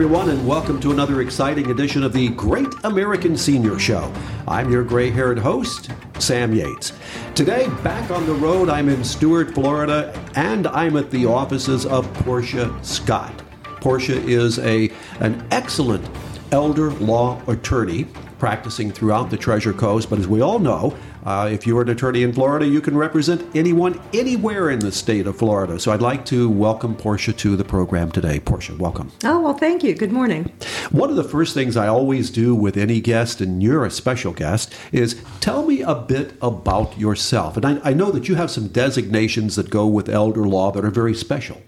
everyone, and welcome to another exciting edition of the Great American Senior Show. I'm your gray haired host, Sam Yates. Today, back on the road, I'm in Stuart, Florida, and I'm at the offices of Portia Scott. Portia is a, an excellent elder law attorney practicing throughout the Treasure Coast, but as we all know, uh, if you're an attorney in Florida, you can represent anyone anywhere in the state of Florida. So I'd like to welcome Portia to the program today. Portia, welcome. Oh, well, thank you. Good morning. One of the first things I always do with any guest, and you're a special guest, is tell me a bit about yourself. And I, I know that you have some designations that go with elder law that are very special.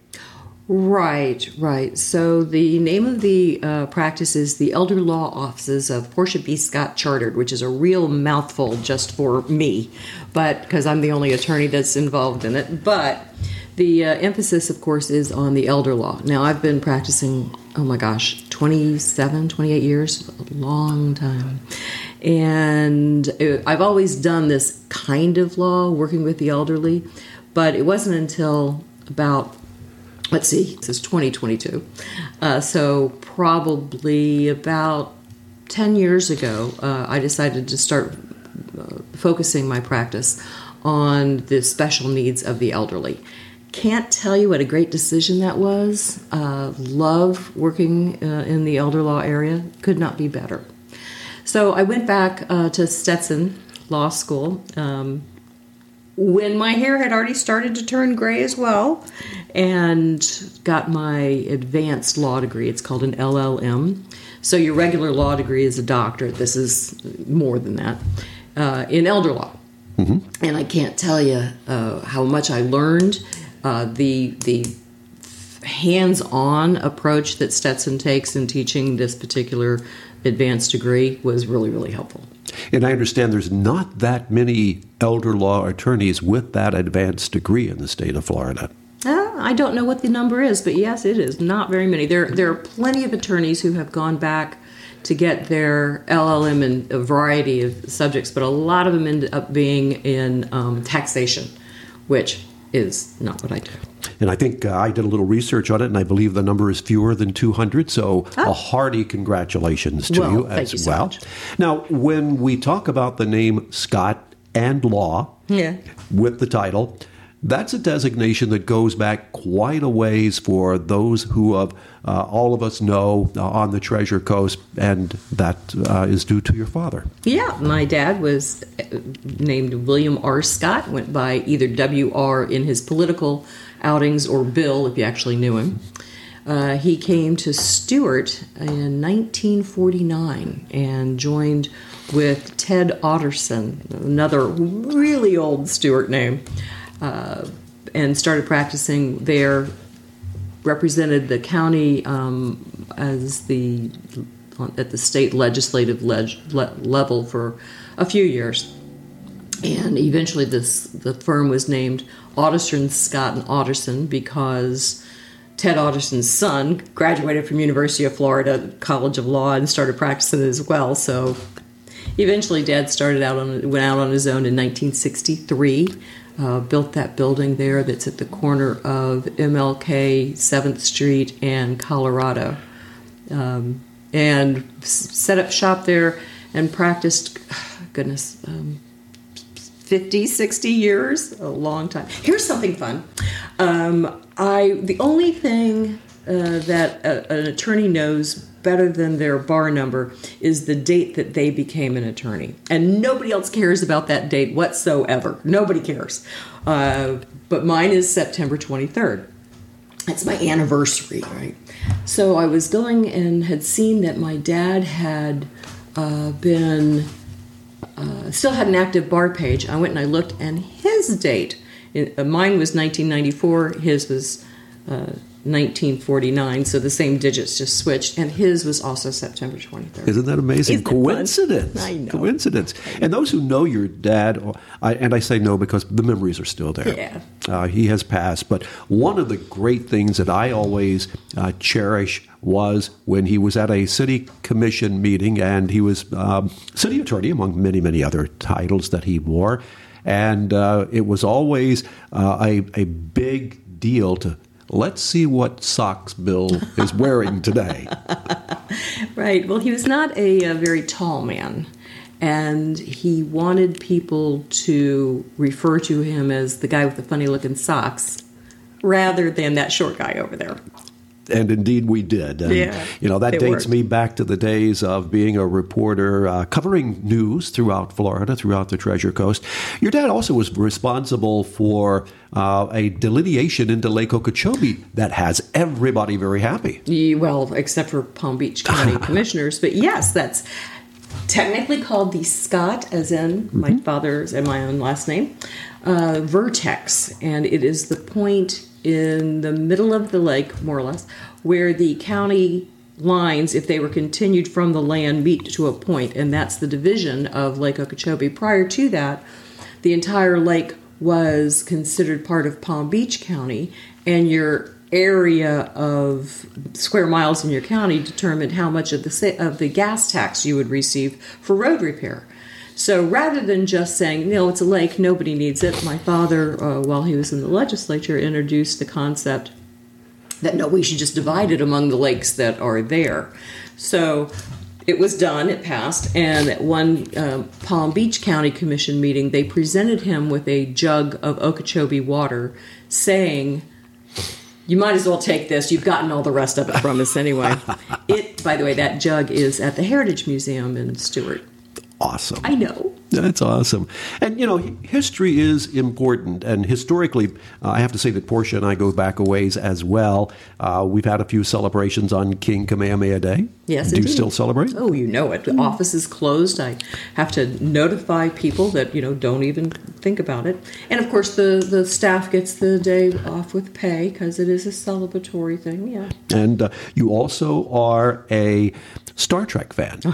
Right, right. So the name of the uh, practice is the Elder Law Offices of Portia B. Scott Chartered, which is a real mouthful just for me, but because I'm the only attorney that's involved in it. But the uh, emphasis, of course, is on the elder law. Now, I've been practicing, oh my gosh, 27, 28 years, a long time. And I've always done this kind of law, working with the elderly, but it wasn't until about let's see, this is 2022. Uh, so probably about 10 years ago, uh, I decided to start uh, focusing my practice on the special needs of the elderly. Can't tell you what a great decision that was. Uh, love working uh, in the elder law area. Could not be better. So I went back uh, to Stetson Law School. Um, when my hair had already started to turn gray as well, and got my advanced law degree. It's called an LLM. So your regular law degree is a doctorate. This is more than that uh, in elder law. Mm-hmm. And I can't tell you uh, how much I learned. Uh, the the hands-on approach that Stetson takes in teaching this particular advanced degree was really really helpful. And I understand there's not that many elder law attorneys with that advanced degree in the state of Florida. Uh, I don't know what the number is, but yes, it is not very many. There, there are plenty of attorneys who have gone back to get their LLM in a variety of subjects, but a lot of them end up being in um, taxation, which is not what I do. And I think uh, I did a little research on it, and I believe the number is fewer than 200. So ah. a hearty congratulations to well, you as you well. So now, when we talk about the name Scott and Law yeah. with the title, that's a designation that goes back quite a ways for those who of uh, all of us know uh, on the Treasure Coast, and that uh, is due to your father. Yeah, my dad was uh, named William R. Scott, went by either W.R. in his political outings or Bill if you actually knew him. Uh, he came to Stuart in 1949 and joined with Ted Otterson, another really old Stuart name uh, and started practicing there. Represented the county um, as the at the state legislative leg, le, level for a few years, and eventually this the firm was named Otterson Scott and Otterson because Ted Otterson's son graduated from University of Florida College of Law and started practicing as well. So eventually, Dad started out on went out on his own in 1963 uh, built that building there that's at the corner of MLK, 7th Street, and Colorado. Um, and set up shop there and practiced, goodness, um, 50, 60 years, a long time. Here's something fun. Um, I the only thing uh, that a, an attorney knows better than their bar number is the date that they became an attorney. And nobody else cares about that date whatsoever. Nobody cares. Uh, but mine is September 23rd. It's my anniversary, right? So I was going and had seen that my dad had uh, been, uh, still had an active bar page. I went and I looked, and his date, uh, mine was 1994, his was uh, 1949, so the same digits just switched, and his was also September 23rd. Isn't that amazing? Isn't Coincidence. I know. Coincidence. And those who know your dad, I, and I say no because the memories are still there. Yeah. Uh, he has passed. But one of the great things that I always uh, cherish was when he was at a city commission meeting, and he was um, city attorney, among many, many other titles that he wore. And uh, it was always uh, a, a big deal to let's see what socks Bill is wearing today. right. Well, he was not a, a very tall man and he wanted people to refer to him as the guy with the funny looking socks rather than that short guy over there. And indeed, we did. And, yeah, you know, that dates worked. me back to the days of being a reporter uh, covering news throughout Florida, throughout the Treasure Coast. Your dad also was responsible for uh, a delineation into Lake Okeechobee that has everybody very happy. Yeah, well, except for Palm Beach County commissioners. But yes, that's technically called the Scott, as in my Mm-hmm. father's and my own last name, uh, vertex. And it is the point in the middle of the lake, more or less, where the county lines, if they were continued from the land, meet to a point, and that's the division of Lake Okeechobee. Prior to that, the entire lake was considered part of Palm Beach County, and your area of square miles in your county determined how much of the of the gas tax you would receive for road repair. So rather than just saying, no, it's a lake, nobody needs it, my father, uh, while he was in the legislature, introduced the concept that no, we should just divide it among the lakes that are there. So it was done, it passed, and at one um, Palm Beach County Commission meeting, they presented him with a jug of Okeechobee water, saying, you might as well take this. You've gotten all the rest of it from us anyway. it, by the way, that jug is at the Heritage Museum in Stuart. Awesome. I know. That's awesome. And, you know, history is important. And historically, uh, I have to say that Portia and I go back a ways as well. Uh, we've had a few celebrations on King Kamehameha Day. Yes, Do you still celebrate? Oh, you know it. The office is closed. I have to notify people that, you know, don't even think about it. And of course, the, the staff gets the day off with pay because it is a celebratory thing. Yeah. And uh, you also are a Star Trek fan.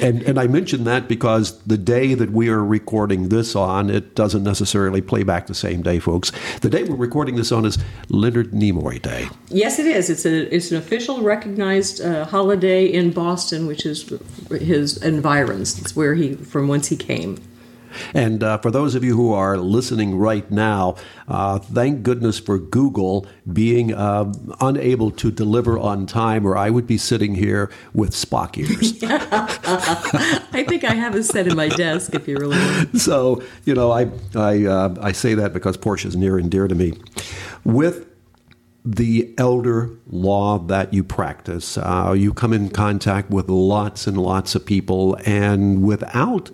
And, and I mention that because the day that we are recording this on, it doesn't necessarily play back the same day, folks. The day we're recording this on is Leonard Nimoy Day. yes, it is. It's a it's an official recognized uh, holiday in Boston, which is his environs. It's where he from whence he came. And uh, for those of you who are listening right now, uh, thank goodness for Google being uh, unable to deliver on time, or I would be sitting here with Spock ears. I think I have a set in my desk. If you really want. so you know, I I uh, I say that because Portia is near and dear to me. With the elder law that you practice, uh, you come in contact with lots and lots of people, and without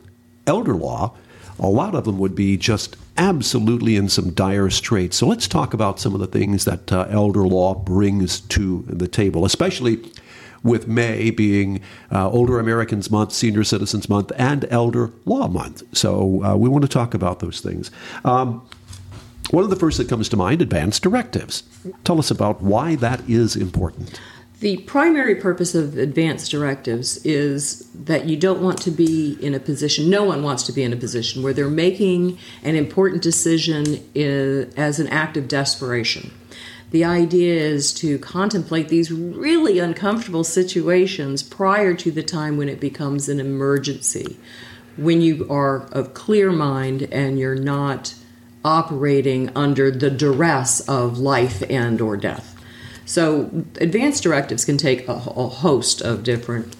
elder law, a lot of them would be just absolutely in some dire straits. So let's talk about some of the things that uh, elder law brings to the table, especially with May being uh, Older Americans Month, Senior Citizens Month, and Elder Law Month. So uh, we want to talk about those things. Um, one of the first that comes to mind, advance directives. Tell us about why that is important. The primary purpose of advance directives is that you don't want to be in a position, no one wants to be in a position where they're making an important decision as an act of desperation. The idea is to contemplate these really uncomfortable situations prior to the time when it becomes an emergency, when you are of clear mind and you're not operating under the duress of life and or death. So, advance directives can take a, a host of different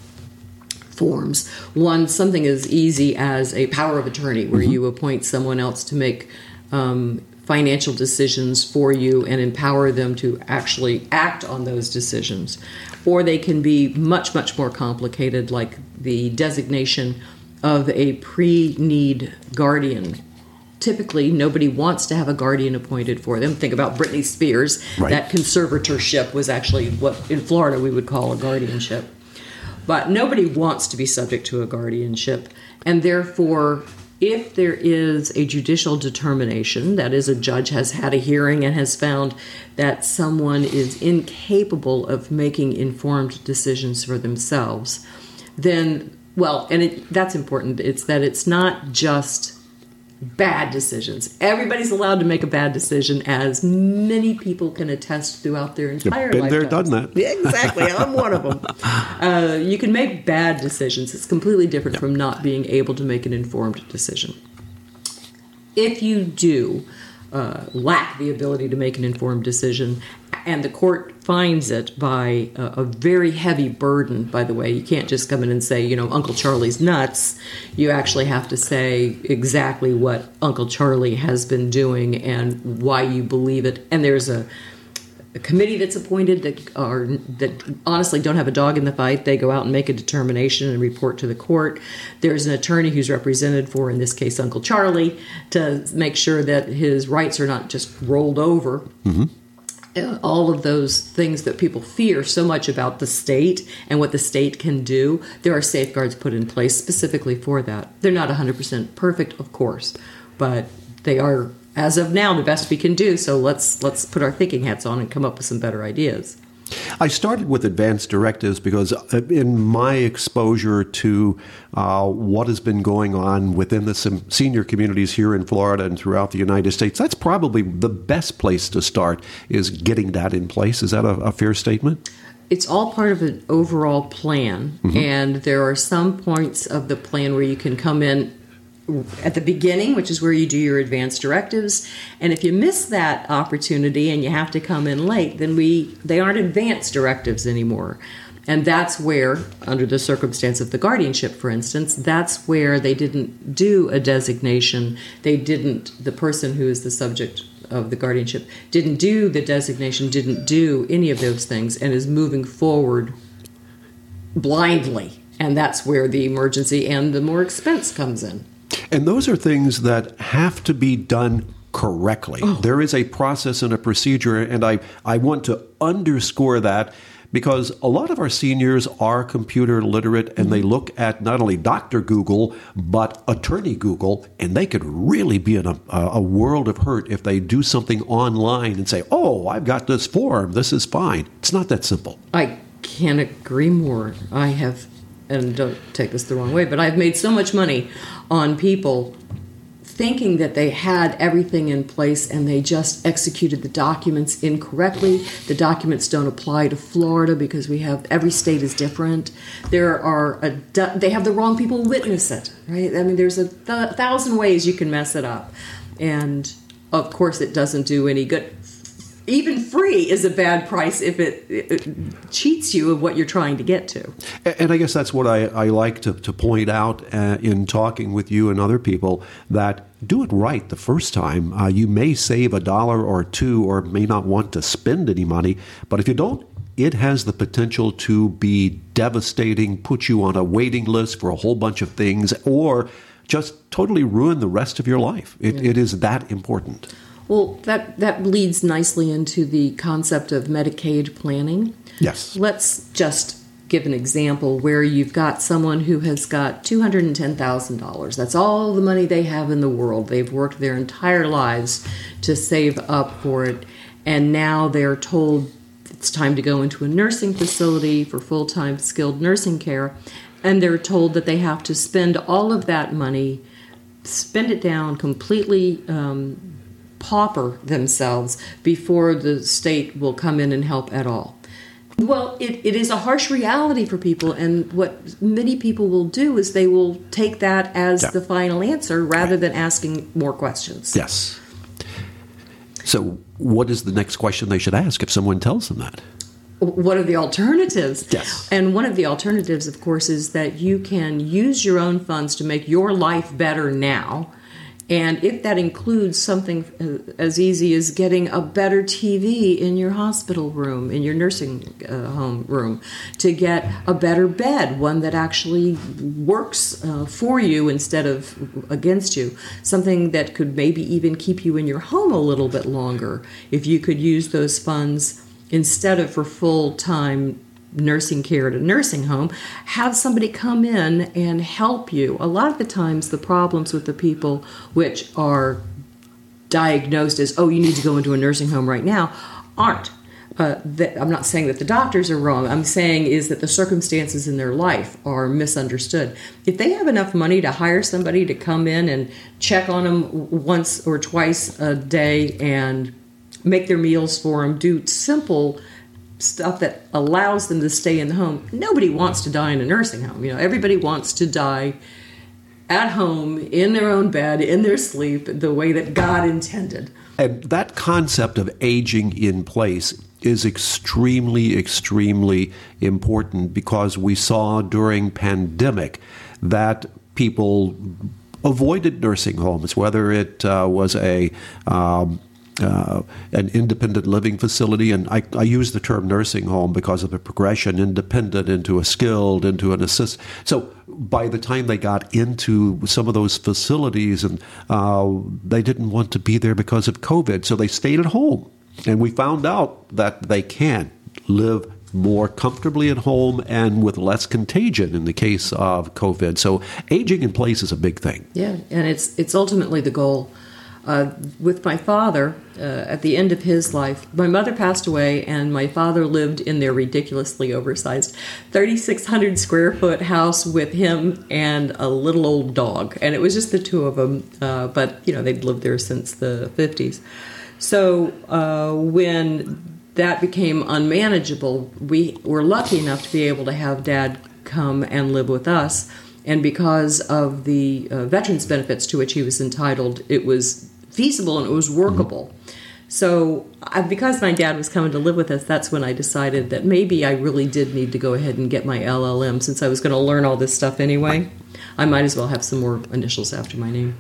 forms. One, something as easy as a power of attorney, where you appoint someone else to make um, financial decisions for you and empower them to actually act on those decisions. Or they can be much, much more complicated, like the designation of a pre need guardian typically nobody wants to have a guardian appointed for them. Think about Britney Spears. Right. That conservatorship was actually what in Florida we would call a guardianship. But nobody wants to be subject to a guardianship. And therefore, if there is a judicial determination, that is, a judge has had a hearing and has found that someone is incapable of making informed decisions for themselves, then, well, and it, that's important. It's that it's not just bad decisions. Everybody's allowed to make a bad decision, as many people can attest throughout their entire Been there, done that. Exactly. I'm one of them. Uh, you can make bad decisions. It's completely different from not being able to make an informed decision. If you do uh, lack the ability to make an informed decision and the court finds it by a, a, very heavy burden. By the way, you can't just come in and say, you know, Uncle Charlie's nuts. You actually have to say exactly what Uncle Charlie has been doing and why you believe it. And there's a, a committee that's appointed that are that honestly don't have a dog in the fight. They go out and make a determination and report to the court. There's an attorney who's represented for, in this case, Uncle Charlie, to make sure that his rights are not just rolled over. Mm-hmm all of those things that people fear so much about the state and what the state can do, there are safeguards put in place specifically for that. They're not 100% perfect, of course, but they are as of now the best we can do. So let's let's put our thinking hats on and come up with some better ideas. I started with advanced directives because, uh, in my exposure to uh, what has been going on within the senior communities here in Florida and throughout the United States, that's probably the best place to start. Is getting that in place. Is that a, a fair statement? It's all part of an overall plan, mm-hmm. and there are some points of the plan where you can come in at the beginning, which is where you do your advanced directives. And if you miss that opportunity and you have to come in late, then we they aren't advanced directives anymore. And that's where, under the circumstance of the guardianship, for instance, that's where they didn't do a designation. They didn't, the person who is the subject of the guardianship didn't do the designation, didn't do any of those things, and is moving forward blindly. And that's where the emergency and the more expense comes in. And those are things that have to be done correctly. Oh. There is a process and a procedure, and I, I want to underscore that because a lot of our seniors are computer literate and they mm-hmm. look at not only Dr. Google, but Attorney Google, and they could really be in a, a world of hurt if they do something online and say, oh, I've got this form, this is fine. It's not that simple. I can't agree more. I have and don't take this the wrong way, but I've made so much money on people thinking that they had everything in place and they just executed the documents incorrectly. The documents don't apply to Florida because we have every state is different. There are a they have the wrong people witness it, right? I mean, there's a th- thousand ways you can mess it up, and of course, it doesn't do any good even free is a bad price if it, it, cheats you of what you're trying to get to. And I guess that's what I, I like to, to point out uh, in talking with you and other people that do it right the first time. Uh, you may save a dollar or two or may not want to spend any money, but if you don't, it has the potential to be devastating, put you on a waiting list for a whole bunch of things, or just totally ruin the rest of your life. It, yeah. it is that important. Well, that, that leads nicely into the concept of Medicaid planning. Yes. Let's just give an example where you've got someone who has got $210,000. That's all the money they have in the world. They've worked their entire lives to save up for it, and now they're told it's time to go into a nursing facility for full time skilled nursing care, and they're told that they have to spend all of that money, spend it down completely. Um, pauper themselves before the state will come in and help at all. Well, it, it is a harsh reality for people, and what many people will do is they will take that as yeah. the final answer rather than asking more questions. Yes. So, what is the next question they should ask if someone tells them that? What are the alternatives? Yes. And one of the alternatives, of course, is that you can use your own funds to make your life better now and if that includes something uh, as easy as getting a better TV in your hospital room, in your nursing uh, home room, to get a better bed, one that actually works uh, for you instead of against you, something that could maybe even keep you in your home a little bit longer, if you could use those funds instead of for full time nursing care at a nursing home, have somebody come in and help you. A lot of the times, the problems with the people which are diagnosed as, oh, you need to go into a nursing home right now, aren't. Uh, that, I'm not saying that the doctors are wrong. I'm saying is that the circumstances in their life are misunderstood. If they have enough money to hire somebody to come in and check on them once or twice a day and make their meals for them, do simple stuff that allows them to stay in the home. Nobody wants to die in a nursing home. You know, everybody wants to die at home in their own bed in their sleep the way that God intended. And that concept of aging in place is extremely, extremely important because we saw during pandemic that people avoided nursing homes, whether it uh, was a um, uh, an independent living facility, and I, I, use the term nursing home because of the progression, independent into a skilled, into an assist. So by the time they got into some of those facilities, and uh, they didn't want to be there because of COVID, so they stayed at home. And we found out that they can live more comfortably at home and with less contagion in the case of COVID. So aging in place is a big thing. Yeah, and it's it's ultimately the goal. Uh, with my father, uh, at the end of his life, my mother passed away, and my father lived in their ridiculously oversized 3,600 square foot house with him and a little old dog. And it was just the two of them, uh, but you know, they'd lived there since the 50s. So uh, when that became unmanageable, we were lucky enough to be able to have dad come and live with us. And because of the uh, veterans benefits to which he was entitled, it was feasible and it was workable. Mm-hmm. So, I, because my dad was coming to live with us, that's when I decided that maybe I really did need to go ahead and get my LLM since I was going to learn all this stuff anyway. I might as well have some more initials after my name.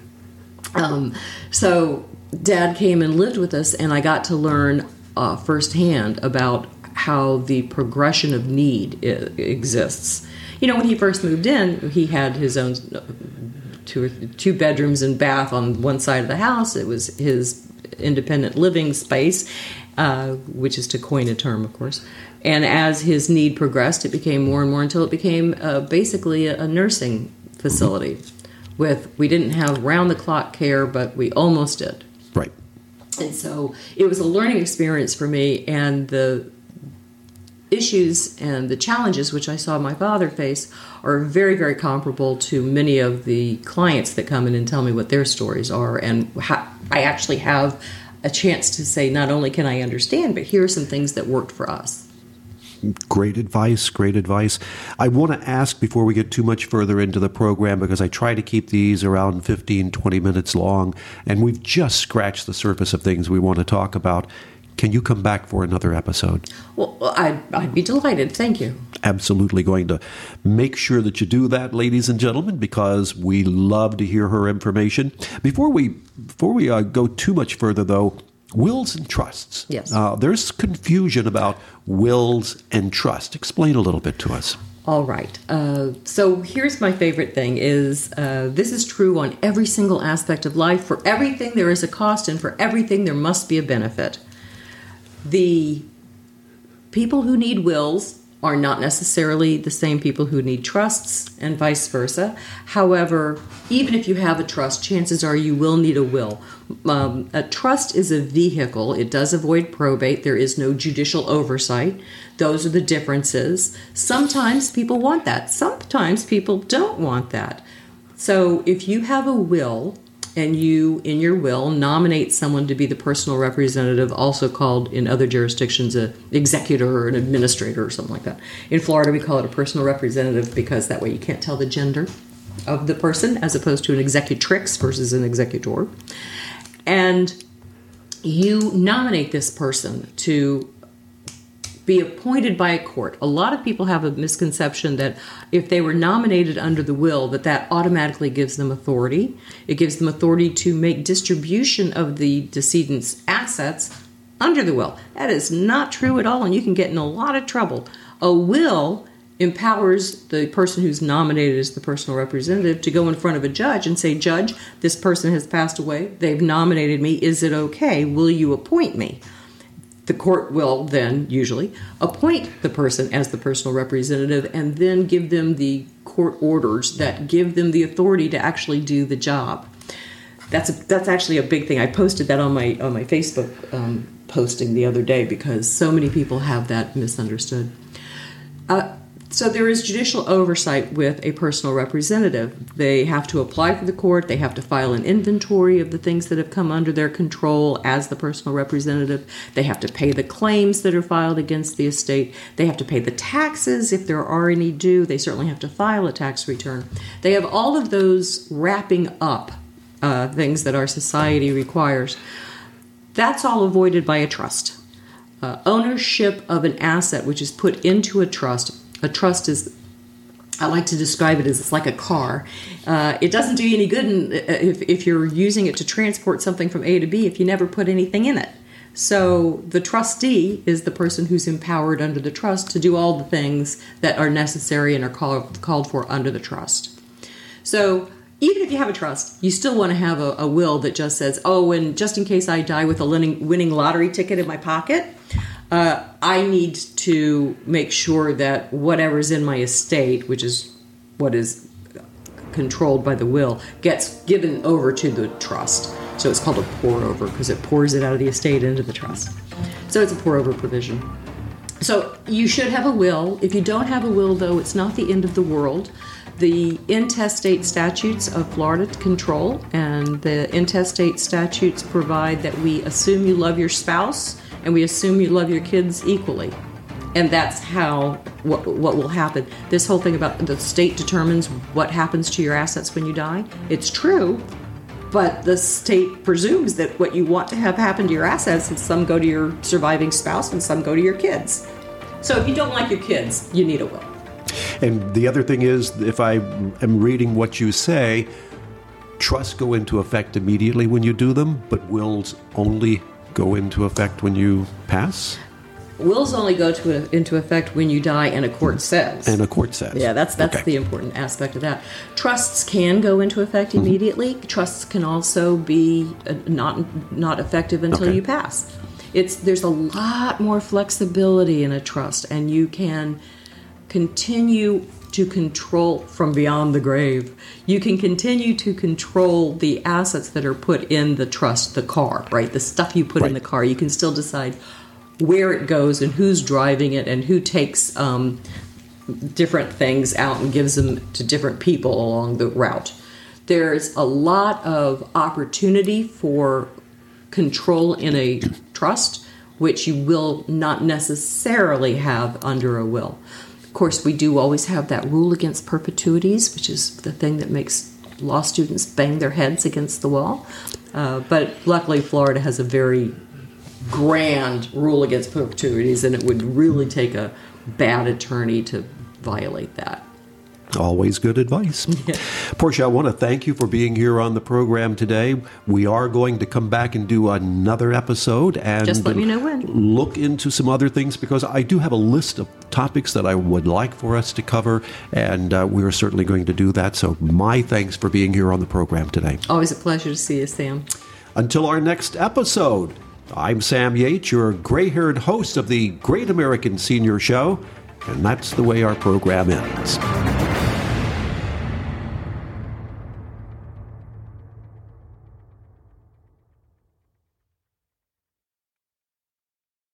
Um, so, dad came and lived with us, and I got to learn uh, firsthand about how the progression of need I- exists. You know, when he first moved in, he had his own two two bedrooms and bath on one side of the house. It was his independent living space, uh, which is to coin a term, of course. And as his need progressed, it became more and more until it became uh, basically a, a nursing facility. With we didn't have round the clock care, but we almost did. Right. And so it was a learning experience for me, and the issues and the challenges which I saw my father face are very, very comparable to many of the clients that come in and tell me what their stories are. And I actually have a chance to say, not only can I understand, but here are some things that worked for us. Great advice, great advice. I want to ask before we get too much further into the program because I try to keep these around 15, 20 minutes long, and we've just scratched the surface of things we want to talk about. Can you come back for another episode? Well, I'd, I'd be delighted. Thank you. Absolutely going to make sure that you do that, ladies and gentlemen, because we love to hear her information. Before we before we uh, go too much further, though, wills and trusts. Yes. Uh, there's confusion about wills and trust. Explain a little bit to us. All right. Uh, so here's my favorite thing: is uh, this is true on every single aspect of life. For everything there is a cost, and for everything there must be a benefit. The people who need wills are not necessarily the same people who need trusts, and vice versa. However, even if you have a trust, chances are you will need a will. Um, a trust is a vehicle, it does avoid probate, there is no judicial oversight. Those are the differences. Sometimes people want that, sometimes people don't want that. So if you have a will, and you, in your will, nominate someone to be the personal representative, also called in other jurisdictions a executor or an administrator or something like that. In Florida, we call it a personal representative because that way you can't tell the gender of the person, as opposed to an executrix versus an executor. And you nominate this person to be appointed by a court. A lot of people have a misconception that if they were nominated under the will that that automatically gives them authority. It gives them authority to make distribution of the decedent's assets under the will. That is not true at all and you can get in a lot of trouble. A will empowers the person who's nominated as the personal representative to go in front of a judge and say, Judge, this person has passed away. They've nominated me. Is it okay? Will you appoint me? The court will then usually appoint the person as the personal representative and then give them the court orders that give them the authority to actually do the job. That's a, that's actually a big thing. I posted that on my on my Facebook um, posting the other day because so many people have that misunderstood. Uh, so there is judicial oversight with a personal representative. They have to apply for the court, they have to file an inventory of the things that have come under their control as the personal representative. They have to pay the claims that are filed against the estate. They have to pay the taxes if there are any due. They certainly have to file a tax return. They have all of those wrapping up uh, things that our society requires. That's all avoided by a trust. uh, ownership of an asset which is put into a trust. A trust is I like to describe it as it's like a car. Uh, it doesn't do you any good in, uh, if, if you're using it to transport something from A to B if you never put anything in it. So the trustee is the person who's empowered under the trust to do all the things that are necessary and are called, called for under the trust. So even if you have a trust, you still want to have a, a will that just says, oh, and just in case I die with a winning, winning lottery ticket in my pocket, uh, I need to make sure that whatever's in my estate, which is what is controlled by the will, gets given over to the trust. So it's called a pour over because it pours it out of the estate into the trust. So it's a pour over provision. So you should have a will. If you don't have a will, though, it's not the end of the world. The intestate statutes of Florida control, and the intestate statutes provide that we assume you love your spouse and we assume you love your kids equally. And that's how what, what will happen. This whole thing about the state determines what happens to your assets when you die, it's true, but the state presumes that what you want to have happen to your assets is some go to your surviving spouse and some go to your kids. So if you don't like your kids, you need a will. And the other thing is, if I am reading what you say, trusts go into effect immediately when you do them, but wills only go into effect when you pass? Wills only go to a, into effect when you die, and a court says. And a court says. Yeah, that's that's okay. the important aspect of that. Trusts can go into effect mm-hmm. immediately. Mm-hmm. Trusts can also be uh, not not effective until okay. you pass. It's there's a lot more flexibility in a trust, and you can continue to control from beyond the grave. You can continue to control the assets that are put in the trust, the car, right? The stuff you put right. in the car. You can still decide where it goes and who's driving it and who takes um, different things out and gives them to different people along the route. There's a lot of opportunity for control in a trust, which you will not necessarily have under a will. Of course, we do always have that rule against perpetuities, which is the thing that makes law students bang their heads against the wall. Uh, but luckily, Florida has a very grand rule against perpetuities, and it would really take a bad attorney to violate that. Always good advice. Yeah. Portia, I want to thank you for being here on the program today. We are going to come back and do another episode and just let me know when. Look into some other things because I do have a list of topics that I would like for us to cover, and uh, we are certainly going to do that. So, my thanks for being here on the program today. Always a pleasure to see you, Sam. Until our next episode, I'm Sam Yates, your gray haired host of the Great American Senior Show, and that's the way our program ends.